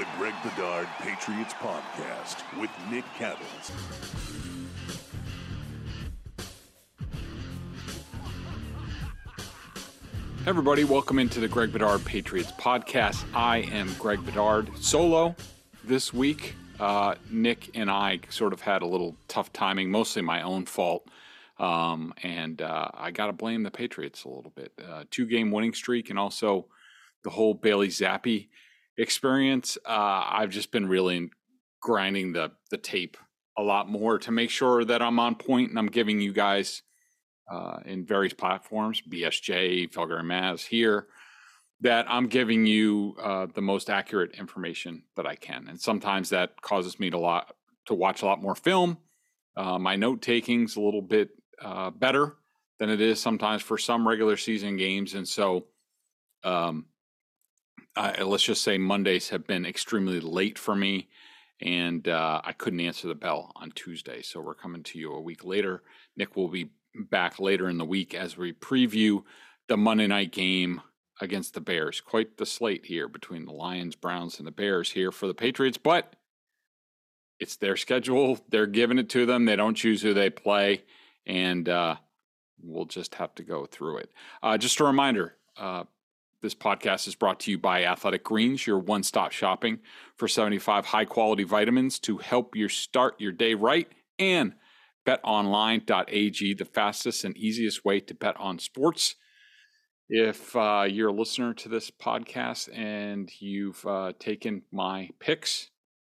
The Greg Bedard Patriots Podcast with Nick Cattles. Everybody, welcome into the Greg Bedard Patriots podcast. I am Greg Bedard solo this week. Uh, Nick and I sort of had a little tough timing, mostly my own fault. Um, and uh, I got to blame the Patriots a little bit. Uh, two game winning streak and also the whole Bailey Zappe experience. Uh, I've just been really grinding the, the tape a lot more to make sure that I'm on point and I'm giving you guys uh, in various platforms, BSJ, Felger and Mazz here, that I'm giving you uh, the most accurate information that I can. And sometimes that causes me to lot to watch a lot more film. Uh, my note taking's a little bit uh, better than it is sometimes for some regular season games, and so um, I, let's just say Mondays have been extremely late for me, and uh, I couldn't answer the bell on Tuesday. So we're coming to you a week later. Nick will be back later in the week as we preview the Monday night game against the Bears. Quite the slate here between the Lions, Browns, and the Bears here for the Patriots, but it's their schedule. They're giving it to them. They don't choose who they play, and uh, we'll just have to go through it. Uh, just a reminder. Uh, this podcast is brought to you by Athletic Greens, your one stop shopping for 75 high quality vitamins to help you start your day right, and betonline.ag, the fastest and easiest way to bet on sports. If uh, you're a listener to this podcast and you've uh, taken my picks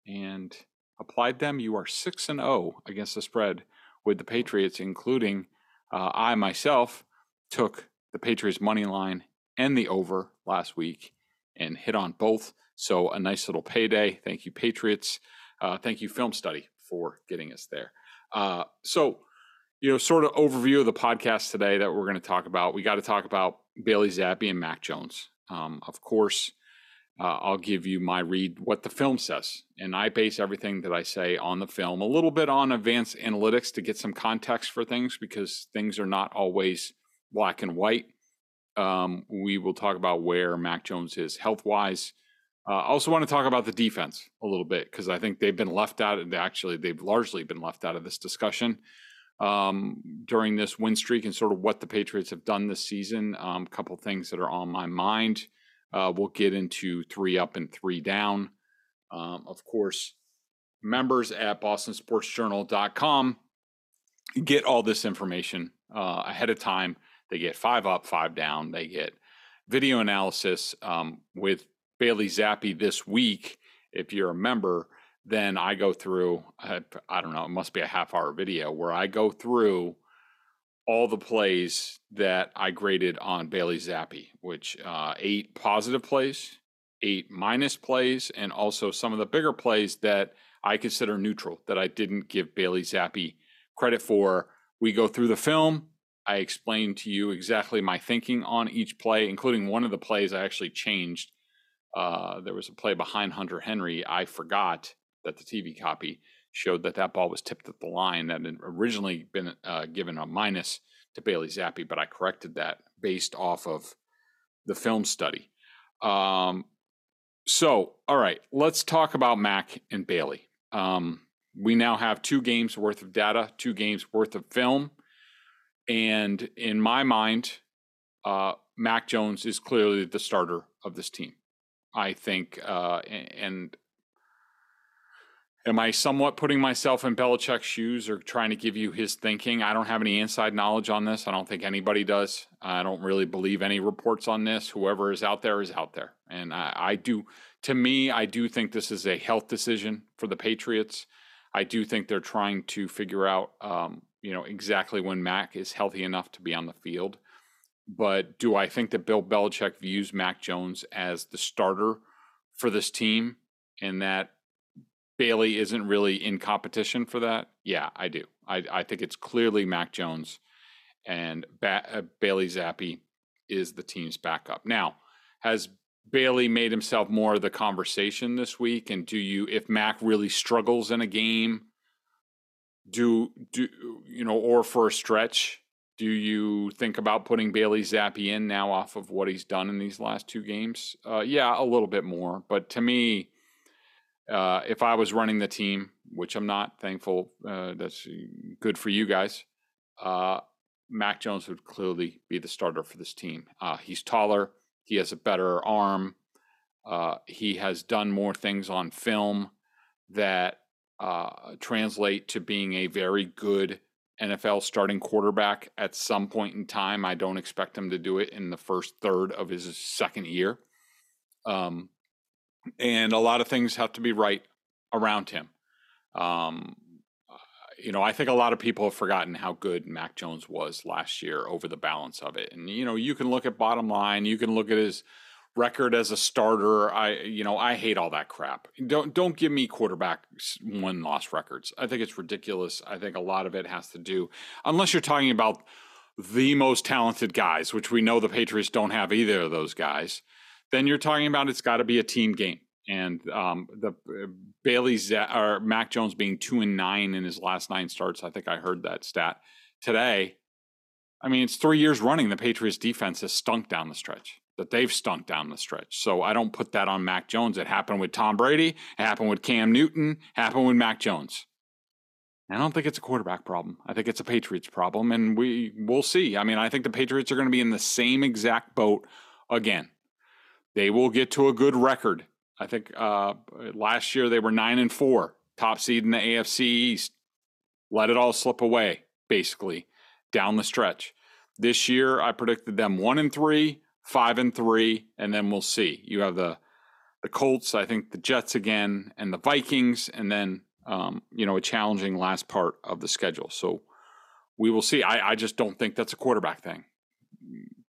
and applied them, you are 6 and 0 against the spread with the Patriots, including uh, I myself took the Patriots money line and the over last week and hit on both. So a nice little payday. Thank you, Patriots. Uh, thank you, Film Study, for getting us there. Uh, so, you know, sort of overview of the podcast today that we're going to talk about. We got to talk about Bailey Zappe and Mac Jones. Um, of course, uh, I'll give you my read what the film says, and I base everything that I say on the film, a little bit on advanced analytics to get some context for things because things are not always black and white. Um, we will talk about where Mac Jones is health wise. Uh, I also want to talk about the defense a little bit because I think they've been left out. Of, actually, they've largely been left out of this discussion um, during this win streak and sort of what the Patriots have done this season. A um, couple things that are on my mind. Uh, we'll get into three up and three down. Um, of course, members at bostonsportsjournal.com get all this information uh, ahead of time. They get five up, five down. They get video analysis um, with Bailey Zappe this week. If you're a member, then I go through, I, I don't know, it must be a half hour video where I go through all the plays that I graded on Bailey Zappe, which uh, eight positive plays, eight minus plays, and also some of the bigger plays that I consider neutral that I didn't give Bailey Zappe credit for. We go through the film. I explained to you exactly my thinking on each play, including one of the plays I actually changed. Uh, there was a play behind Hunter Henry. I forgot that the TV copy showed that that ball was tipped at the line that had originally been uh, given a minus to Bailey Zappe, but I corrected that based off of the film study. Um, so, all right, let's talk about Mac and Bailey. Um, we now have two games worth of data, two games worth of film. And in my mind, uh, Mac Jones is clearly the starter of this team. I think, uh, and am I somewhat putting myself in Belichick's shoes or trying to give you his thinking? I don't have any inside knowledge on this. I don't think anybody does. I don't really believe any reports on this. Whoever is out there is out there. And I, I do, to me, I do think this is a health decision for the Patriots. I do think they're trying to figure out um, you know, exactly when Mac is healthy enough to be on the field. But do I think that Bill Belichick views Mac Jones as the starter for this team and that Bailey isn't really in competition for that? Yeah, I do. I, I think it's clearly Mac Jones and ba- uh, Bailey Zappe is the team's backup. Now, has Bailey made himself more of the conversation this week? And do you, if Mac really struggles in a game, do do you know, or for a stretch, do you think about putting Bailey Zappe in now off of what he's done in these last two games? Uh, yeah, a little bit more. But to me, uh, if I was running the team, which I'm not, thankful, uh, that's good for you guys. Uh, Mac Jones would clearly be the starter for this team. Uh, he's taller. He has a better arm. Uh, he has done more things on film that translate to being a very good NFL starting quarterback at some point in time. I don't expect him to do it in the first third of his second year. Um, and a lot of things have to be right around him. Um, you know, I think a lot of people have forgotten how good Mac Jones was last year over the balance of it. And, you know, you can look at bottom line, you can look at his record as a starter. I you know I hate all that crap. Don't don't give me quarterback one loss records. I think it's ridiculous. I think a lot of it has to do unless you're talking about the most talented guys, which we know the Patriots don't have either of those guys. Then you're talking about it's got to be a team game. And um, the uh, Bailey's or Mac Jones being two and nine in his last nine starts. I think I heard that stat today. I mean, it's three years running. The Patriots defense has stunk down the stretch that they've stunk down the stretch. So I don't put that on Mac Jones. It happened with Tom Brady, it happened with Cam Newton, happened with Mac Jones. I don't think it's a quarterback problem. I think it's a Patriots problem, and we we'll see. I mean, I think the Patriots are going to be in the same exact boat again. They will get to a good record. I think uh, last year they were nine and four, top seed in the AFC East. Let it all slip away, basically, down the stretch. This year, I predicted them one and three, five and three, and then we'll see. You have the the Colts, I think the Jets again, and the Vikings, and then um, you know a challenging last part of the schedule. So we will see. I, I just don't think that's a quarterback thing.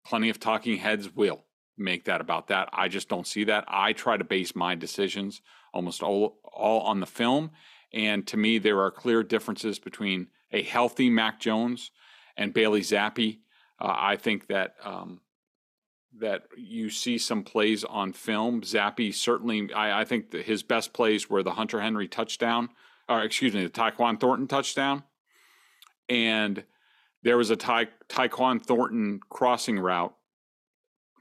Plenty of talking heads will make that about that. I just don't see that. I try to base my decisions almost all all on the film, and to me, there are clear differences between a healthy Mac Jones and Bailey Zappe. Uh, I think that um, that you see some plays on film. Zappe certainly, I, I think his best plays were the Hunter Henry touchdown, or excuse me, the Tyquan Thornton touchdown, and there was a Ty, Tyquan Thornton crossing route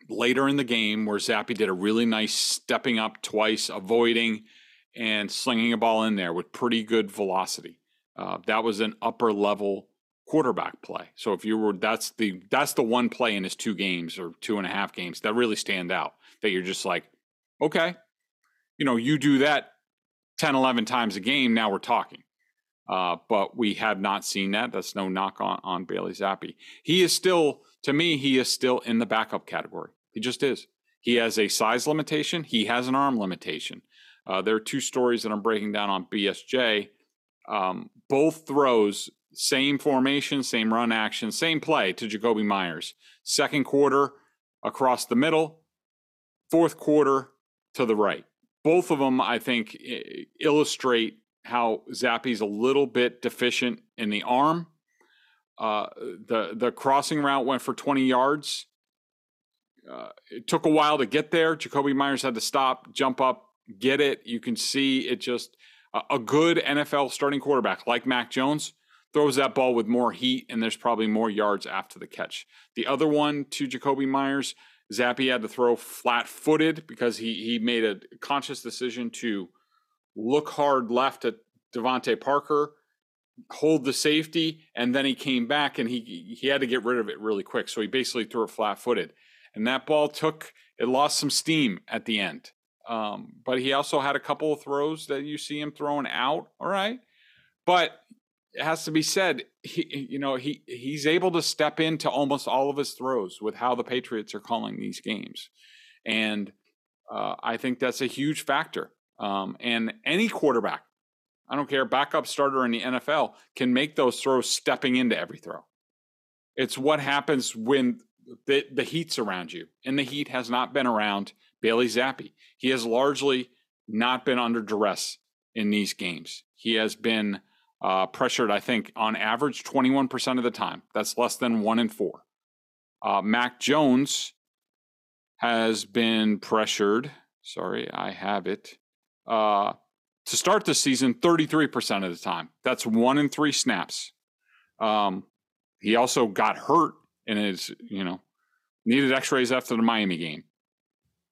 later in the game where Zappe did a really nice stepping up twice, avoiding and slinging a ball in there with pretty good velocity. Uh, that was an upper level quarterback play. So if you were that's the that's the one play in his two games or two and a half games that really stand out that you're just like, okay, you know, you do that 10, 11 times a game, now we're talking. Uh, but we have not seen that. That's no knock on, on Bailey Zappe. He is still, to me, he is still in the backup category. He just is. He has a size limitation. He has an arm limitation. Uh, there are two stories that I'm breaking down on BSJ. Um, both throws same formation, same run action, same play to Jakobi Meyers. Second quarter across the middle, fourth quarter to the right. Both of them, I think, illustrate how Zappe's a little bit deficient in the arm. Uh, the the crossing route went for 20 yards. Uh, it took a while to get there. Jakobi Meyers had to stop, jump up, get it. You can see it just a good NFL starting quarterback like Mac Jones throws that ball with more heat, and there's probably more yards after the catch. The other one to Jakobi Meyers, Zappe had to throw flat footed because he, he made a conscious decision to look hard left at DeVante Parker, hold the safety, and then he came back and he he had to get rid of it really quick. So he basically threw it flat footed. And that ball took it lost some steam at the end. Um, but he also had a couple of throws that you see him throwing out. All right. But it has to be said, he, you know, he he's able to step into almost all of his throws with how the Patriots are calling these games, and uh, I think that's a huge factor. Um, and any quarterback, I don't care, backup starter in the NFL can make those throws stepping into every throw. It's what happens when the, the heat's around you, and the heat has not been around Bailey Zappe. He has largely not been under duress in these games. He has been uh, pressured, I think, on average 21% of the time. That's less than one in four. Uh, Mac Jones has been pressured. Sorry, I have it. Uh, to start the season, 33% of the time. That's one in three snaps. Um, he also got hurt and is, you know, needed x rays after the Miami game.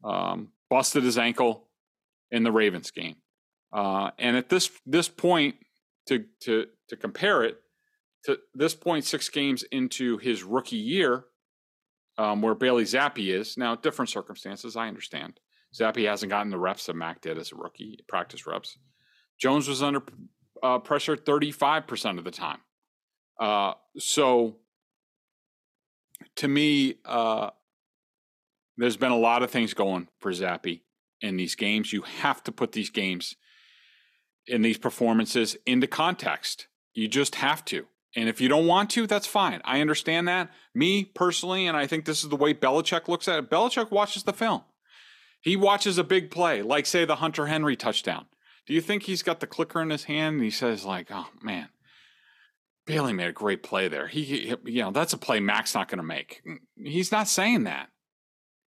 Um, busted his ankle in the Ravens game. Uh, and at this this point, to to to compare it to this point, six games into his rookie year, um, where Bailey Zappe is now, different circumstances. I understand. Zappe hasn't gotten the reps that Mac did as a rookie, practice reps. Jones was under uh, pressure 35% of the time. Uh, so to me, uh, there's been a lot of things going for Zappe in these games. You have to put these games in these performances into context. You just have to. And if you don't want to, that's fine. I understand that. Me personally, and I think this is the way Belichick looks at it, Belichick watches the film. He watches a big play, like say the Hunter Henry touchdown. Do you think he's got the clicker in his hand and he says like, "Oh man, Bailey made a great play there. He, he you know, that's a play Mac's not going to make." He's not saying that.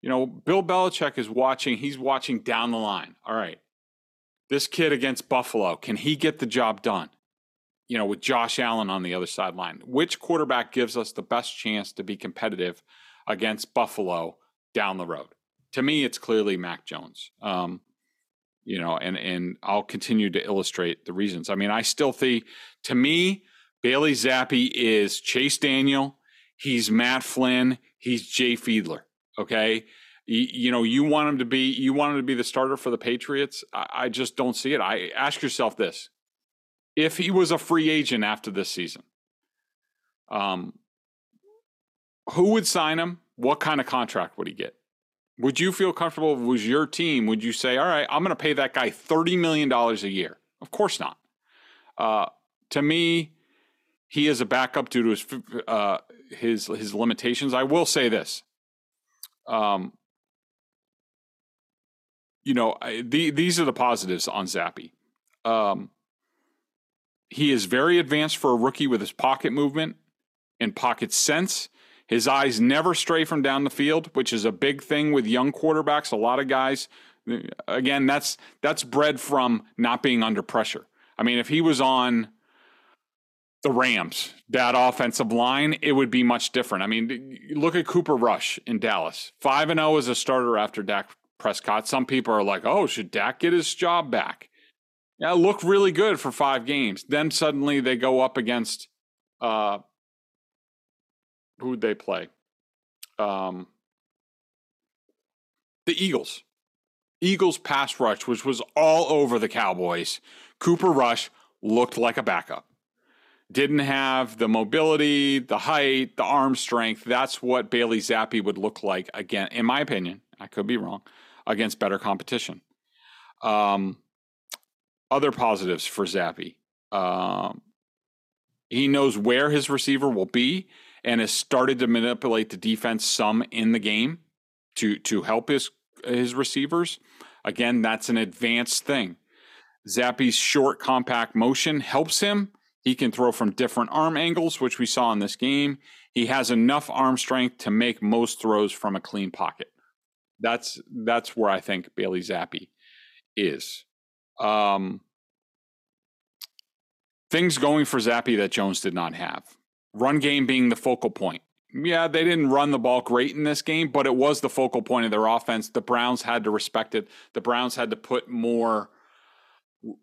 You know, Bill Belichick is watching, he's watching down the line. All right. This kid against Buffalo, can he get the job done? You know, with Josh Allen on the other sideline. Which quarterback gives us the best chance to be competitive against Buffalo down the road? to me, it's clearly Mac Jones. Um, you know, and and I'll continue to illustrate the reasons. I mean, I still think to me, Bailey Zappe is Chase Daniel. He's Matt Flynn. He's Jay Fiedler. Okay. You, know, you want him to be you want him to be the starter for the Patriots. I, I just don't see it. I ask yourself this: if he was a free agent after this season, um, who would sign him? What kind of contract would he get? Would you feel comfortable was your team? Would you say, all right, I'm going to pay that guy $30 million a year? Of course not. Uh, to me, he is a backup due to his, uh, his, his limitations. I will say this. Um, you know, I, the, these are the positives on Zappe. Um, he is very advanced for a rookie with his pocket movement and pocket sense. His eyes never stray from down the field, which is a big thing with young quarterbacks. A lot of guys, again, that's that's bred from not being under pressure. I mean, if he was on the Rams, that offensive line, it would be much different. I mean, look at Cooper Rush in Dallas. 5 and 0 as a starter after Dak Prescott. Some people are like, "Oh, should Dak get his job back?" Yeah, look really good for 5 games. Then suddenly they go up against uh, who'd they play? Um, the Eagles. Eagles pass rush, which was all over the Cowboys. Cooper Rush looked like a backup. Didn't have the mobility, the height, the arm strength. That's what Bailey Zappe would look like again, in my opinion. I could be wrong, against better competition. Um, other positives for Zappe. Um, he knows where his receiver will be and has started to manipulate the defense some in the game to to help his his receivers. Again, that's an advanced thing. Zappe's short, compact motion helps him. He can throw from different arm angles, which we saw in this game. He has enough arm strength to make most throws from a clean pocket. That's that's where I think Bailey Zappe is. Um, things going for Zappe that Jones did not have run game being the focal point. Yeah, they didn't run the ball great in this game, but it was the focal point of their offense. The Browns had to respect it. The Browns had to put more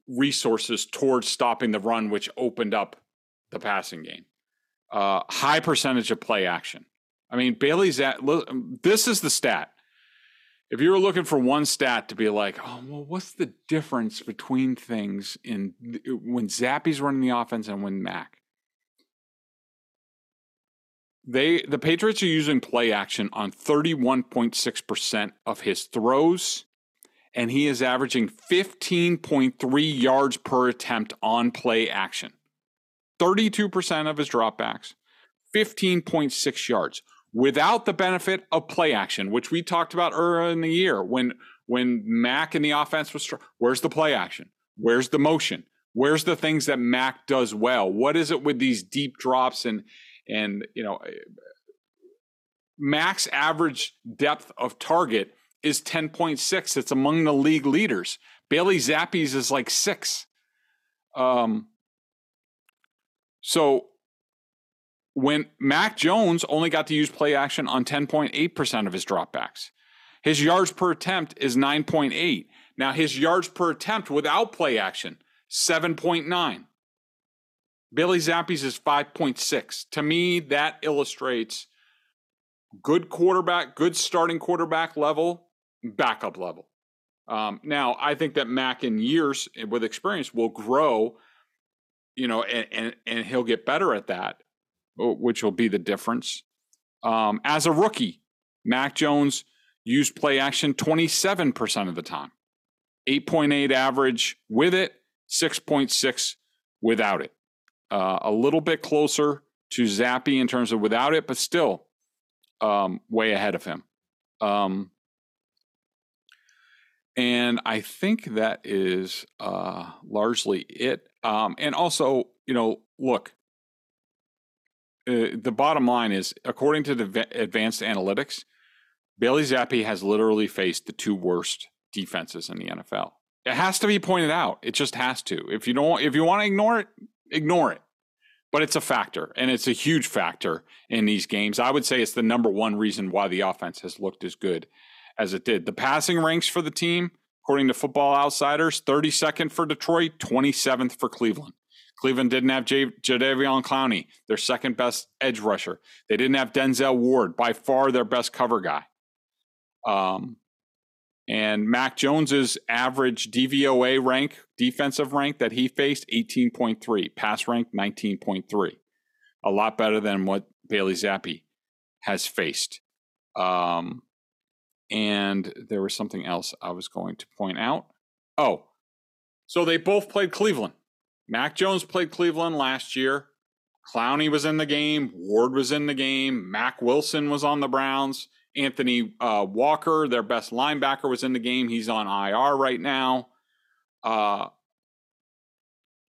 resources towards stopping the run, which opened up the passing game. Uh, high percentage of play action. I mean, Bailey's at this is the stat. If you were looking for one stat to be like, oh, well, what's the difference between things in when Zappe's running the offense and when Mac? They the Patriots are using play action on 31.6% of his throws and he is averaging 15.3 yards per attempt on play action. 32% of his dropbacks, 15.6 yards without the benefit of play action, which we talked about earlier in the year when when Mac and the offense was where's the play action? Where's the motion? Where's the things that Mac does well? What is it with these deep drops and and you know Mac's average depth of target is 10.6. It's among the league leaders. Bailey Zappe's is like six. Um, so when Mac Jones only got to use play action on 10.8% of his dropbacks, his yards per attempt is 9.8. Now his yards per attempt without play action, 7.9. Billy Zappe's is 5.6. To me, that illustrates good quarterback, good starting quarterback level, backup level. Um, now, I think that Mac in years with experience will grow, you know, and, and, and he'll get better at that, which will be the difference. Um, as a rookie, Mac Jones used play action 27% of the time, 8.8 average with it, 6.6 without it. Uh, a little bit closer to Zappe in terms of without it, but still um, way ahead of him. Um, and I think that is uh, largely it. Um, and also, you know, look, uh, the bottom line is, according to the advanced analytics, Bailey Zappe has literally faced the two worst defenses in the NFL. It has to be pointed out. It just has to. If you don't, if you want to ignore it, ignore it. But it's a factor, and it's a huge factor in these games. I would say it's the number one reason why the offense has looked as good as it did. The passing ranks for the team, according to Football Outsiders, 32nd for Detroit, 27th for Cleveland. Cleveland didn't have J- Jadeveon Clowney, their second best edge rusher. They didn't have Denzel Ward, by far their best cover guy. Um, and Mac Jones's average DVOA rank, defensive rank that he faced, 18.3, pass rank 19.3. A lot better than what Bailey Zappe has faced. Um, and there was something else I was going to point out. Oh, so they both played Cleveland. Mac Jones played Cleveland last year. Clowney was in the game. Ward was in the game. Mack Wilson was on the Browns. Anthony uh, Walker, their best linebacker, was in the game. He's on IR right now. Uh,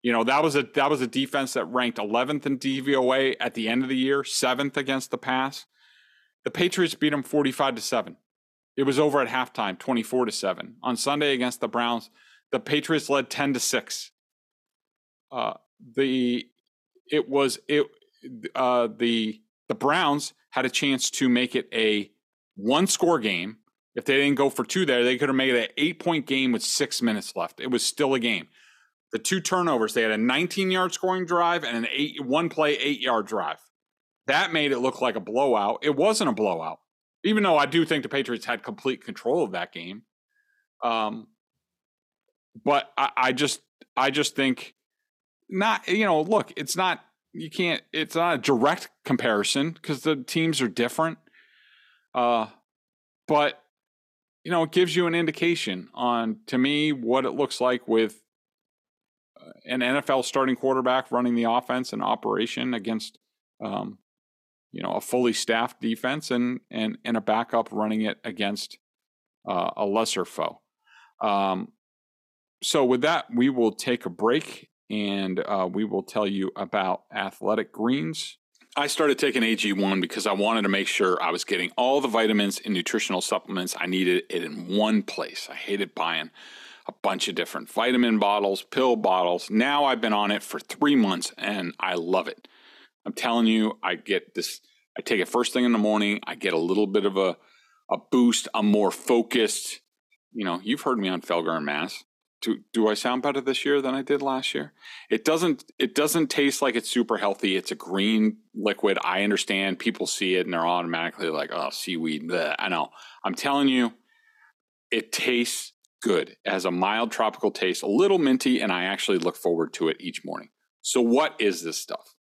you know that was a that was a defense that ranked 11th in DVOA at the end of the year, seventh against the pass. The Patriots beat them 45 to seven. It was over at halftime, 24 to seven. On Sunday against the Browns, the Patriots led 10 to six. Uh, the it was it uh, the the Browns had a chance to make it a one score game. If they didn't go for two there, they could have made it an eight point game with six minutes left. It was still a game. The two turnovers, they had a 19 yard scoring drive and an eight one play eight yard drive. That made it look like a blowout. It wasn't a blowout, even though I do think the Patriots had complete control of that game. Um, but I, I just I just think not you know look it's not you can't it's not a direct comparison because the teams are different uh, but you know, it gives you an indication on to me what it looks like with uh, an NFL starting quarterback running the offense and operation against um, you know a fully staffed defense and and and a backup running it against uh, a lesser foe. Um, so with that, we will take a break and uh, we will tell you about Athletic Greens. I started taking AG1 because I wanted to make sure I was getting all the vitamins and nutritional supplements I needed it in one place. I hated buying a bunch of different vitamin bottles, pill bottles. Now I've been on it for three months and I love it. I'm telling you, I get this, I take it first thing in the morning. I get a little bit of a, a boost. I'm more focused. You know, you've heard me on Felger and Mazz do, do I sound better this year than I did last year? It doesn't it doesn't taste like it's super healthy. It's a green liquid. I understand people see it and they're automatically like, oh, seaweed. Bleh. I know. I'm telling you, it tastes good. It has a mild tropical taste, a little minty, and I actually look forward to it each morning. So, what is this stuff?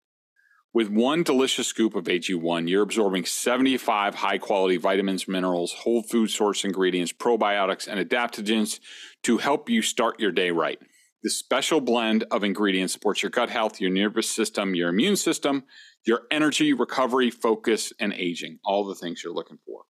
With one delicious scoop of AG1, you're absorbing 75 high quality vitamins, minerals, whole food source ingredients, probiotics, and adaptogens to help you start your day right. This special blend of ingredients supports your gut health, your nervous system, your immune system, your energy, recovery, focus, and aging. All the things you're looking for.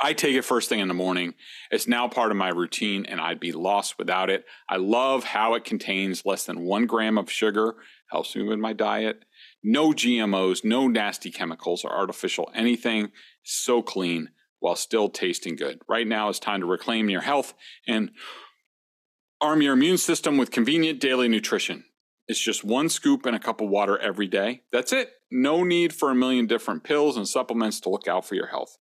I take it first thing in the morning. It's now part of my routine, and I'd be lost without it. I love how it contains less than one gram of sugar, helps me with my diet. No GMOs, no nasty chemicals or artificial anything. So clean while still tasting good. Right now, it's time to reclaim your health and arm your immune system with convenient daily nutrition. It's just one scoop and a cup of water every day. That's it. No need for a million different pills and supplements to look out for your health.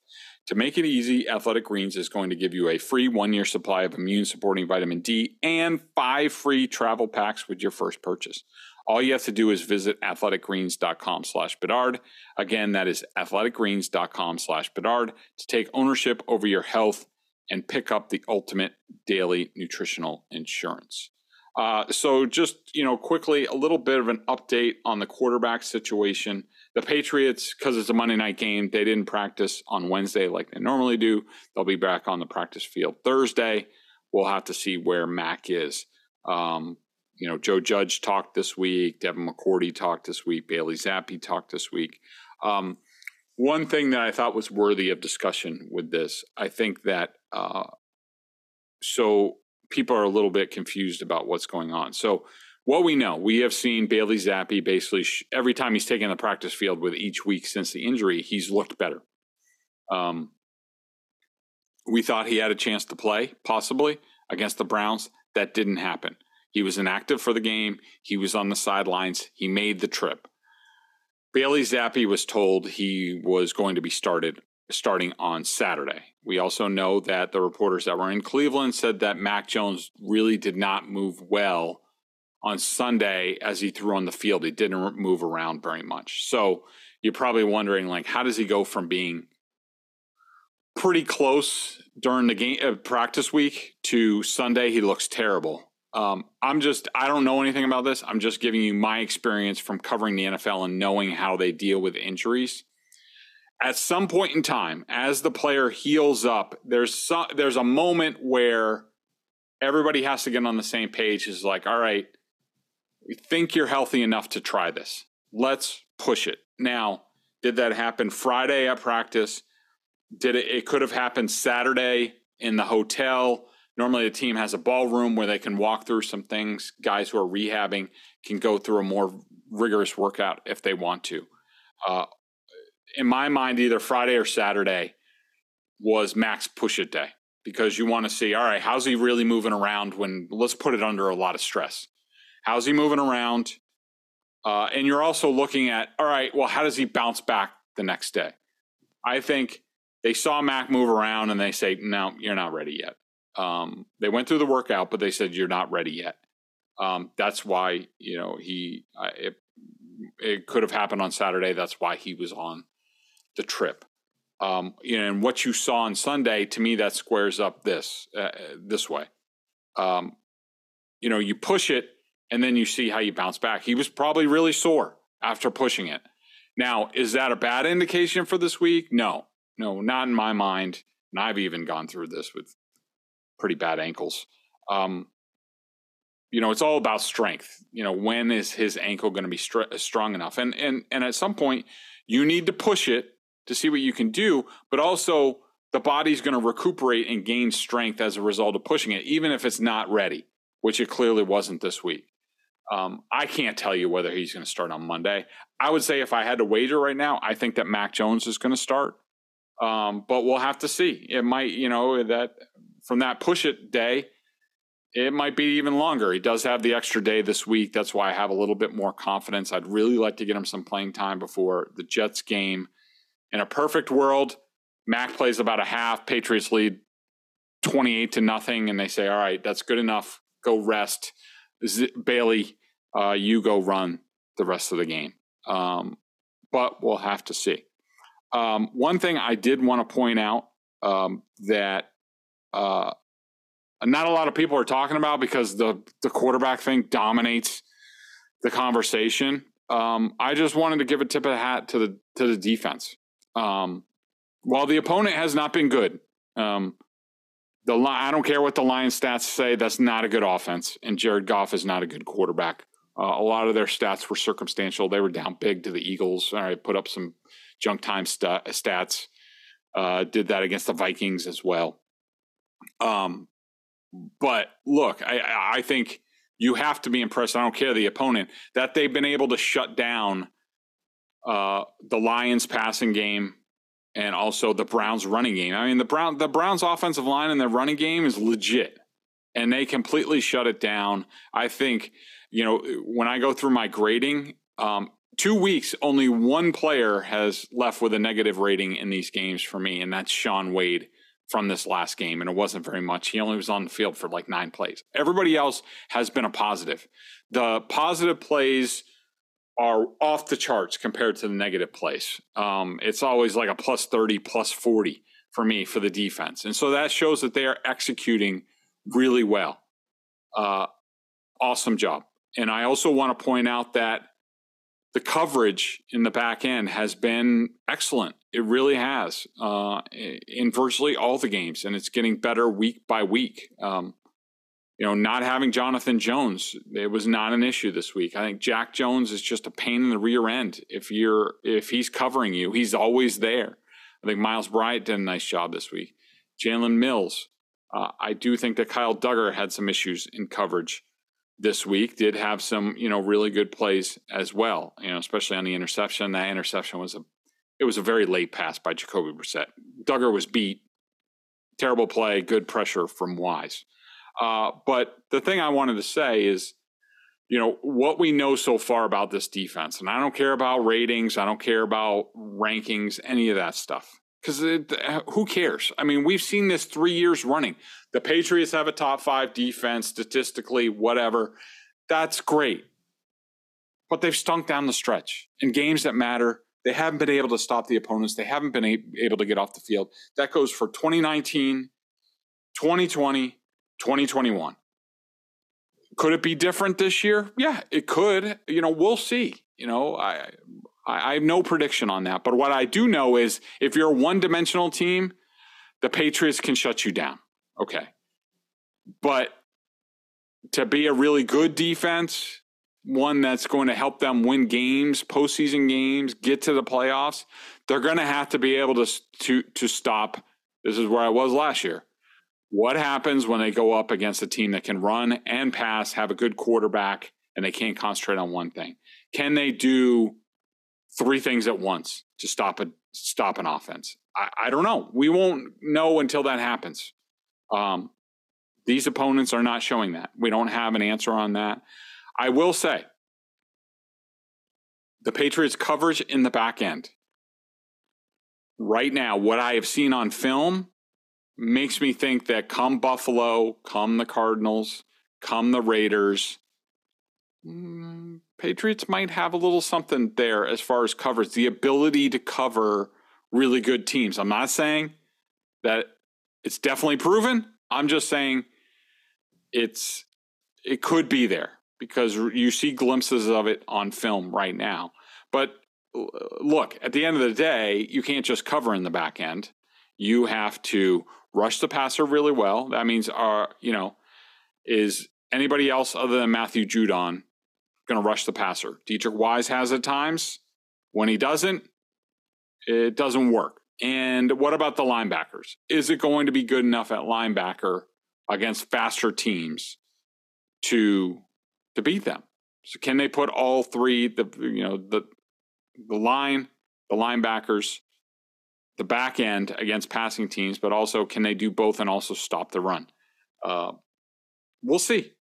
To make it easy, Athletic Greens is going to give you a free one year supply of immune supporting vitamin D and five free travel packs with your first purchase. All you have to do is visit athleticgreens.com slash Bedard. Again, that is athleticgreens.com slash Bedard to take ownership over your health and pick up the ultimate daily nutritional insurance. Uh, so just, you know, quickly, a little bit of an update on the quarterback situation. The Patriots, because it's a Monday night game, they didn't practice on Wednesday like they normally do. They'll be back on the practice field Thursday. We'll have to see where Mac is. Um, you know, Joe Judge talked this week, Devin McCourty talked this week, Bailey Zappe talked this week. Um, one thing that I thought was worthy of discussion with this, I think that uh, so people are a little bit confused about what's going on. So, what we know, we have seen Bailey Zappe basically sh- every time he's taken the practice field with each week since the injury, he's looked better. Um, we thought he had a chance to play, possibly against the Browns. That didn't happen. He was inactive for the game. He was on the sidelines. He made the trip. Bailey Zappe was told he was going to be started starting on Saturday. We also know that the reporters that were in Cleveland said that Mac Jones really did not move well on Sunday as he threw on the field. He didn't move around very much. So you're probably wondering, like, how does he go from being pretty close during the game uh, practice week to Sunday? He looks terrible. Um, I'm just, I don't know anything about this. I'm just giving you my experience from covering the NFL and knowing how they deal with injuries at some point in time, as the player heals up, there's some, there's a moment where everybody has to get on the same page. Is like, all right, we think you're healthy enough to try this. Let's push it. Now, did that happen Friday at practice? Did it? It could have happened Saturday in the hotel. Normally, the team has a ballroom where they can walk through some things. Guys who are rehabbing can go through a more rigorous workout if they want to. Uh, in my mind, either Friday or Saturday was max push it day because you want to see, all right, how's he really moving around when let's put it under a lot of stress? How's he moving around? Uh, and you're also looking at, all right, well, how does he bounce back the next day? I think they saw Mac move around and they say, no, you're not ready yet. Um, they went through the workout, but they said, you're not ready yet. Um, that's why, you know, he, uh, it, it could have happened on Saturday. That's why he was on the trip. Um, you know, and what you saw on Sunday, to me, that squares up this uh, this way. Um, you know, you push it, and then you see how you bounce back. He was probably really sore after pushing it. Now, is that a bad indication for this week? No, no, not in my mind. And I've even gone through this with pretty bad ankles. Um, you know, it's all about strength. You know, when is his ankle going to be str- strong enough? And and and at some point, you need to push it to see what you can do, but also the body's going to recuperate and gain strength as a result of pushing it, even if it's not ready, which it clearly wasn't this week. Um, I can't tell you whether he's going to start on Monday. I would say if I had to wager right now, I think that Mac Jones is going to start. Um, but we'll have to see. It might, you know, that from that push it day, it might be even longer. He does have the extra day this week. That's why I have a little bit more confidence. I'd really like to get him some playing time before the Jets game in a perfect world, Mac plays about a half, Patriots lead 28 to nothing, and they say, all right, that's good enough. Go rest. Z- Bailey, uh, you go run the rest of the game. Um, but we'll have to see. Um, one thing I did want to point out um, that uh, not a lot of people are talking about because the the quarterback thing dominates the conversation. Um, I just wanted to give a tip of the hat to the to the defense. Um, while the opponent has not been good, um, the I don't care what the Lions stats say. That's not a good offense, and Jared Goff is not a good quarterback. Uh, a lot of their stats were circumstantial. They were down big to the Eagles. All right, put up some junk time st- stats. Uh, did that against the Vikings as well. Um, but look, I, I think you have to be impressed. I don't care the opponent that they've been able to shut down uh, the Lions passing game and also the Browns running game. I mean, the Brown the Browns offensive line and their running game is legit, and they completely shut it down. I think you know when I go through my grading, um, two weeks only one player has left with a negative rating in these games for me, and that's Shaun Wade from this last game, and it wasn't very much. He only was on the field for like nine plays. Everybody else has been a positive. The positive plays are off the charts compared to the negative plays. Um, it's always like a plus 30, plus 40 for me for the defense. And so that shows that they are executing really well. Uh, awesome job. And I also want to point out that the coverage in the back end has been excellent. It really has uh, in virtually all the games, and it's getting better week by week. Um, you know, not having Jonathan Jones, it was not an issue this week. I think Jack Jones is just a pain in the rear end. If you're if he's covering you, he's always there. I think Myles Bryant did a nice job this week. Jalen Mills, uh, I do think that Kyle Dugger had some issues in coverage this week did have some, you know, really good plays as well. You know, especially on the interception. That interception was a it was a very late pass by Jacoby Brissett. Dugger was beat. Terrible play, good pressure from Wise. Uh, but the thing I wanted to say is, you know, what we know so far about this defense, and I don't care about ratings, I don't care about rankings, any of that stuff because uh, who cares? I mean, we've seen this three years running. The Patriots have a top five defense statistically, whatever. That's great. But they've stunk down the stretch in games that matter. They haven't been able to stop the opponents. They haven't been able to get off the field. That goes for 2019, 2020, 2021. Could it be different this year? Yeah, it could. You know, we'll see. You know, I I, I have no prediction on that. But what I do know is if you're a one dimensional team, the Patriots can shut you down. Okay. But to be a really good defense, one that's going to help them win games, postseason games, get to the playoffs, they're going to have to be able to to to stop. This is where I was last year. What happens when they go up against a team that can run and pass, have a good quarterback, and they can't concentrate on one thing? Can they do three things at once to stop a stop an offense. I, I don't know. We won't know until that happens. Um, these opponents are not showing that. We don't have an answer on that. I will say the Patriots' coverage in the back end right now, what I have seen on film makes me think that come Buffalo, come the Cardinals, come the Raiders, mm, Patriots might have a little something there as far as coverage, the ability to cover really good teams. I'm not saying that it's definitely proven. I'm just saying it's it could be there because you see glimpses of it on film right now. But look, at the end of the day, you can't just cover in the back end. You have to rush the passer really well. That means, uh, you know, is anybody else other than Matthew Judon going to rush the passer. Deatrich Wise has at times. When he doesn't, it doesn't work. And what about the linebackers? Is it going to be good enough at linebacker against faster teams to to beat them? So can they put all three the you know the the line, the linebackers, the back end against passing teams, but also can they do both and also stop the run? Uh, we'll see.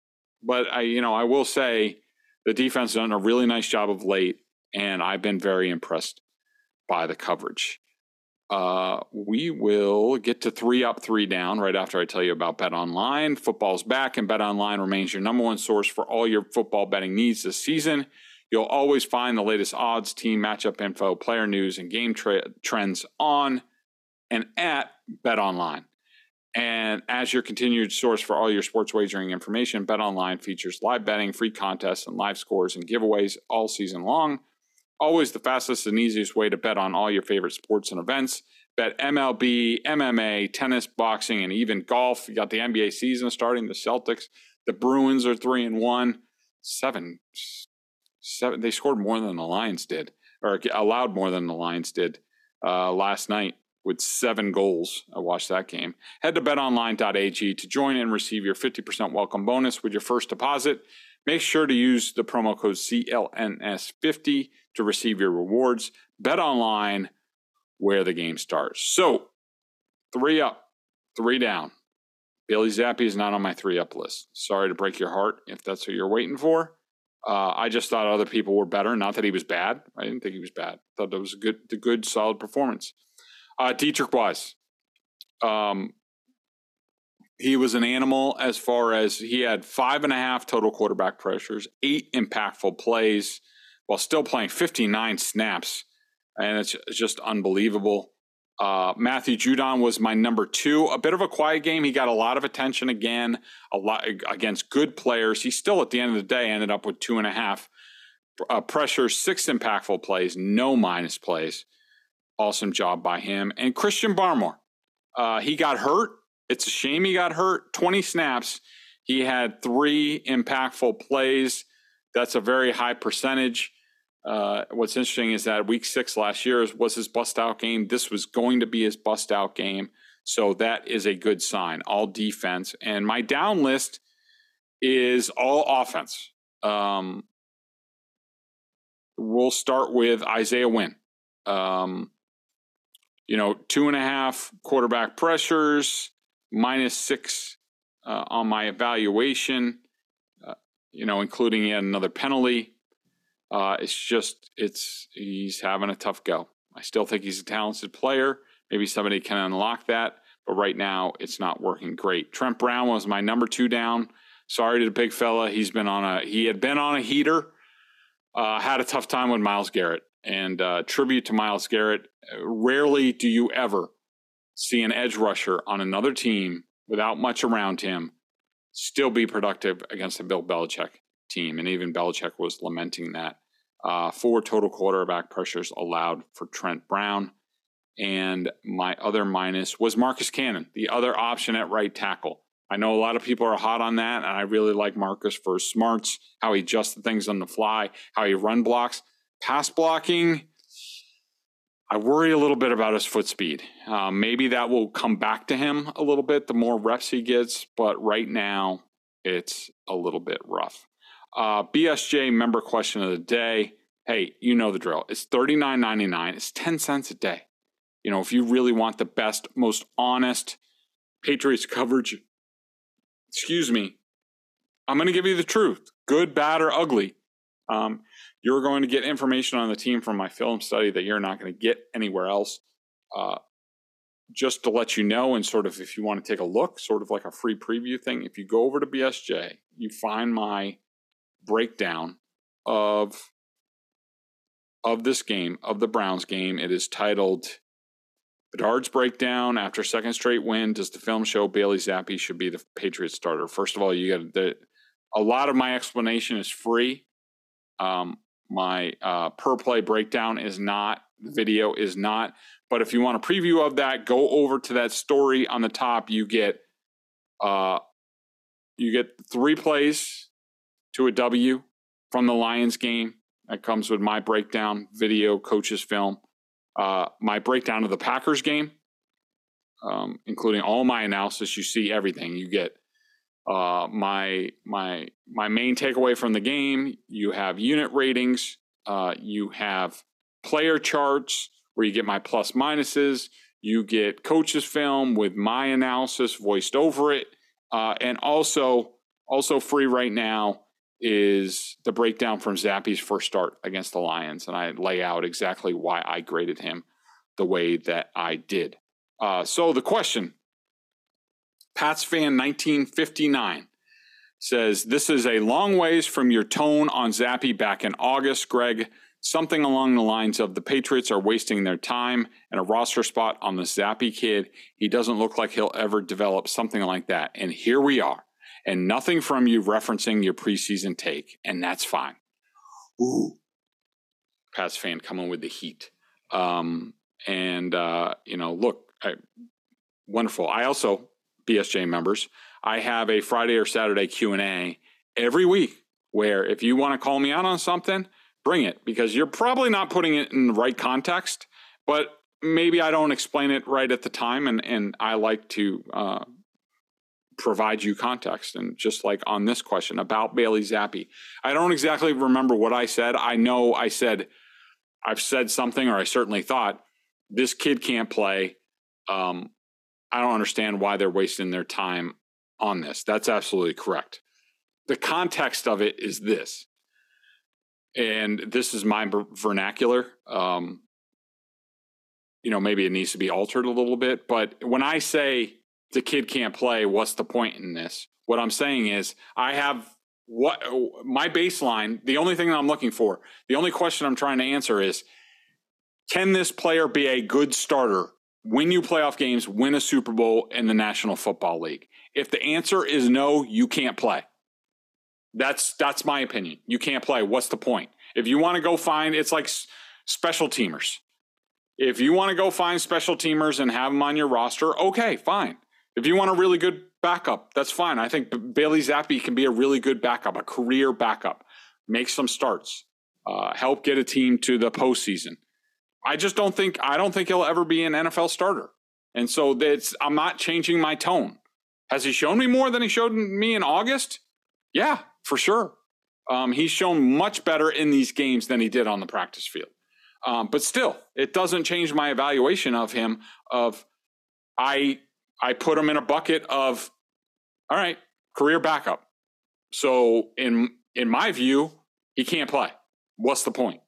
But I you know I will say the defense has done a really nice job of late, and I've been very impressed by the coverage. Uh, we will get to three up, three down right after I tell you about Bet Online. Football's back, and Bet Online remains your number one source for all your football betting needs this season. You'll always find the latest odds, team matchup info, player news, and game tra- trends on and at Bet Online. And as your continued source for all your sports wagering information, Bet Online features live betting, free contests, and live scores and giveaways all season long. Always the fastest and easiest way to bet on all your favorite sports and events. Bet MLB, MMA, tennis, boxing, and even golf. You got the NBA season starting. The Celtics, the Bruins are three and one, seven, seven. They scored more than the Lions did, or allowed more than the Lions did uh, last night with seven goals. I watched that game. Head to betonline.ag to join and receive your 50% welcome bonus with your first deposit. Make sure to use the promo code CLNS50 to receive your rewards. Bet online where the game starts. So, three up, three down. Bailey Zappe is not on my three up list. Sorry to break your heart if that's what you're waiting for. Uh, I just thought other people were better. Not that he was bad. I didn't think he was bad. Thought that was a good, a good, solid performance. Uh, Deatrich Wise, um, he was an animal as far as he had five and a half total quarterback pressures, eight impactful plays, while still playing 59 snaps, and it's, just unbelievable. Uh, Matthew Judon was my number two. A bit of a quiet game. He got a lot of attention again, a lot against good players. He still, at the end of the day, ended up with two and a half uh, pressure, six impactful plays, no minus plays. Awesome job by him. And Christian Barmore, uh, he got hurt. It's a shame he got hurt. 20 snaps. He had three impactful plays. That's a very high percentage. Uh, what's interesting is that week six last year was his bust out game. This was going to be his bust out game. So that is a good sign. All defense. And my down list is all offense. Um, we'll start with Isaiah Wynn. Um, you know, two and a half quarterback pressures, minus six uh, on my evaluation, uh, you know, including yet another penalty. Uh, it's just, it's, he's having a tough go. I still think he's a talented player. Maybe somebody can unlock that, but right now it's not working great. Trent Brown was my number two down. Sorry to the big fella. He's been on a, he had been on a heater. Uh, had a tough time with Myles Garrett. And uh, tribute to Myles Garrett. Rarely do you ever see an edge rusher on another team without much around him still be productive against a Bill Belichick team. And even Belichick was lamenting that. Uh, four total quarterback pressures allowed for Trent Brown. And my other minus was Marcus Cannon, the other option at right tackle. I know a lot of people are hot on that, and I really like Marcus for his smarts, how he adjusts things on the fly, how he run blocks. Pass blocking, I worry a little bit about his foot speed. Uh, maybe that will come back to him a little bit the more reps he gets, but right now it's a little bit rough. Uh, BSJ member question of the day. Hey, you know the drill. It's thirty nine ninety nine. It's ten cents a day. You know, if you really want the best, most honest Patriots coverage, excuse me, I'm going to give you the truth, good, bad, or ugly. Um, you're going to get information on the team from my film study that you're not going to get anywhere else. Uh, just to let you know, and sort of if you want to take a look, sort of like a free preview thing, if you go over to BSJ, you find my breakdown of of this game, of the Browns game. It is titled Bedard's breakdown after second straight win. Does the film show Bailey Zappe should be the Patriots starter? First of all, you got the a lot of my explanation is free. Um, my uh, per play breakdown is not, video is not. But if you want a preview of that, go over to that story on the top. You get uh, you get three plays to a W from the Lions game. That comes with my breakdown, video, coaches film. Uh, my breakdown of the Packers game, um, including all my analysis. You see everything. You get uh, my my my main takeaway from the game. You have unit ratings. Uh, you have player charts where you get my plus minuses. You get coaches film with my analysis voiced over it, uh, and also also free right now is the breakdown from Zappe's first start against the Lions, and I lay out exactly why I graded him the way that I did. Uh, so the question Pats fan 1959 says, This is a long ways from your tone on Zappe back in August, Greg. Something along the lines of the Patriots are wasting their time and a roster spot on the Zappe kid. He doesn't look like he'll ever develop something like that. And here we are. And nothing from you referencing your preseason take. And that's fine. Ooh. Pats fan coming with the heat. Um, and, uh, you know, look, I, wonderful. I also BSJ members, I have a Friday or Saturday Q&A every week where if you want to call me out on something, bring it because you're probably not putting it in the right context, but maybe I don't explain it right at the time, and and I like to uh, provide you context. And just like on this question about Bailey Zappe, I don't exactly remember what I said. I know I said I've said something, or I certainly thought this kid can't play. Um, I don't understand why they're wasting their time on this. That's absolutely correct. The context of it is this, and this is my vernacular. Um, you know, maybe it needs to be altered a little bit. But when I say the kid can't play, what's the point in this? What I'm saying is, I have what my baseline, the only thing that I'm looking for, the only question I'm trying to answer is can this player be a good starter, win you playoff games, win a Super Bowl in the National Football League? If the answer is no, you can't play. That's that's my opinion. You can't play. What's the point? If you want to go find, it's like special teamers. If you want to go find special teamers and have them on your roster, okay, fine. If you want a really good backup, that's fine. I think Bailey Zappe can be a really good backup, a career backup. Make some starts, uh, help get a team to the postseason. I just don't think I don't think he'll ever be an NFL starter, and so that's I'm not changing my tone. Has he shown me more than he showed me in August? Yeah, for sure. Um, he's shown much better in these games than he did on the practice field. Um, but still, it doesn't change my evaluation of him. Of I I put him in a bucket of all right, career backup. So in in my view, he can't play. What's the point?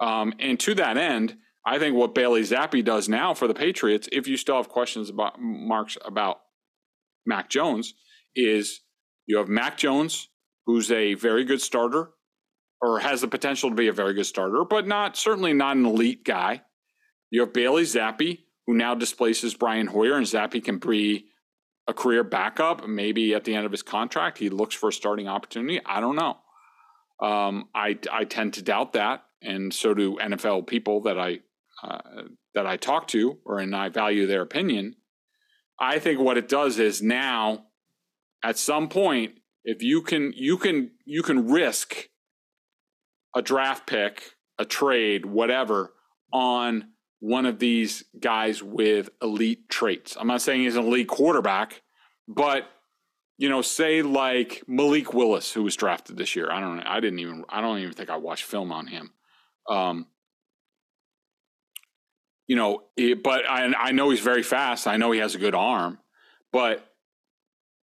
Um, and to that end, I think what Bailey Zappe does now for the Patriots, if you still have questions about marks about Mac Jones, is you have Mac Jones, who's a very good starter, or has the potential to be a very good starter, but not certainly not an elite guy. You have Bailey Zappe, who now displaces Brian Hoyer, and Zappe can be a career backup. Maybe at the end of his contract, he looks for a starting opportunity. I don't know. Um, I I tend to doubt that, and so do NFL people that I uh, that I talk to, or and I value their opinion. I think what it does is now, at some point, if you can you can you can risk a draft pick, a trade, whatever, on one of these guys with elite traits. I'm not saying he's an elite quarterback, but you know, say like Malik Willis, who was drafted this year. I don't. I didn't even. I don't even think I watched film on him. Um, you know, it, but I, I know he's very fast. I know he has a good arm, but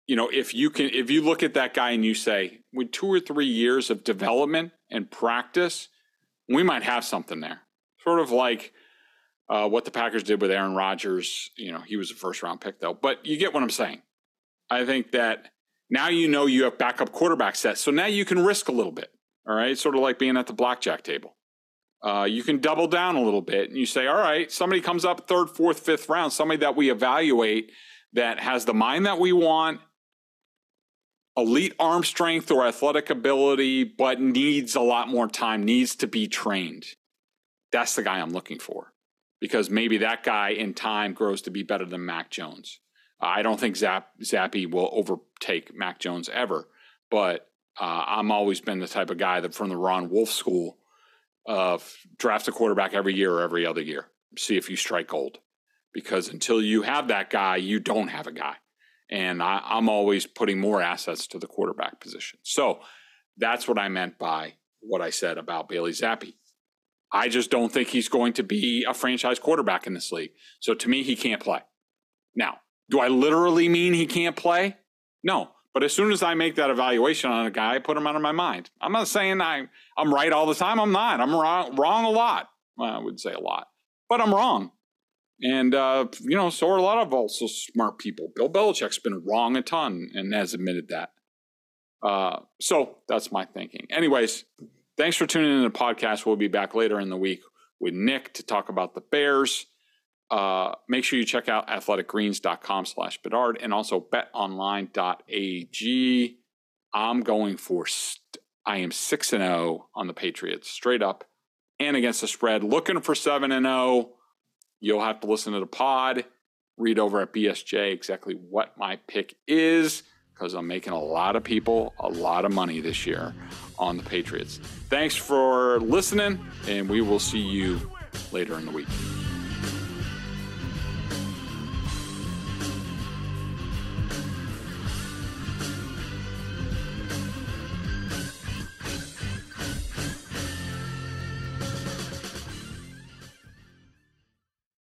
you know, if you can, if you look at that guy and you say, with two or three years of development and practice, we might have something there. Sort of like uh, what the Packers did with Aaron Rodgers. You know, he was a first round pick though, but you get what I'm saying. I think that now you know you have backup quarterback set, so now you can risk a little bit. All right, sort of like being at the blackjack table. Uh, you can double down a little bit and you say, all right, somebody comes up third, fourth, fifth round, somebody that we evaluate that has the mind that we want elite arm strength or athletic ability, but needs a lot more time, needs to be trained. That's the guy I'm looking for because maybe that guy in time grows to be better than Mac Jones. I don't think Zap, Zappe will overtake Mac Jones ever, but uh, I'm always been the type of guy that from the Ron Wolf school of draft a quarterback every year or every other year. See if you strike gold. Because until you have that guy, you don't have a guy. And I, I'm always putting more assets to the quarterback position. So that's what I meant by what I said about Bailey Zappe. I just don't think he's going to be a franchise quarterback in this league. So to me, he can't play. Now, do I literally mean he can't play? No. But as soon as I make that evaluation on a guy, I put him out of my mind. I'm not saying I, I'm right all the time. I'm not. I'm wrong, wrong a lot. Well, I would say a lot, but I'm wrong. And, uh, you know, so are a lot of also smart people. Bill Belichick's been wrong a ton and has admitted that. Uh, so that's my thinking. Anyways, thanks for tuning in to the podcast. We'll be back later in the week with Nick to talk about the Bears. Uh, make sure you check out athleticgreens.com slash Bedard and also betonline.ag. I'm going for, st- I am 6 and 0 on the Patriots, straight up and against the spread. Looking for 7 and 0 You'll have to listen to the pod, read over at BSJ exactly what my pick is, because I'm making a lot of people a lot of money this year on the Patriots. Thanks for listening, and we will see you later in the week.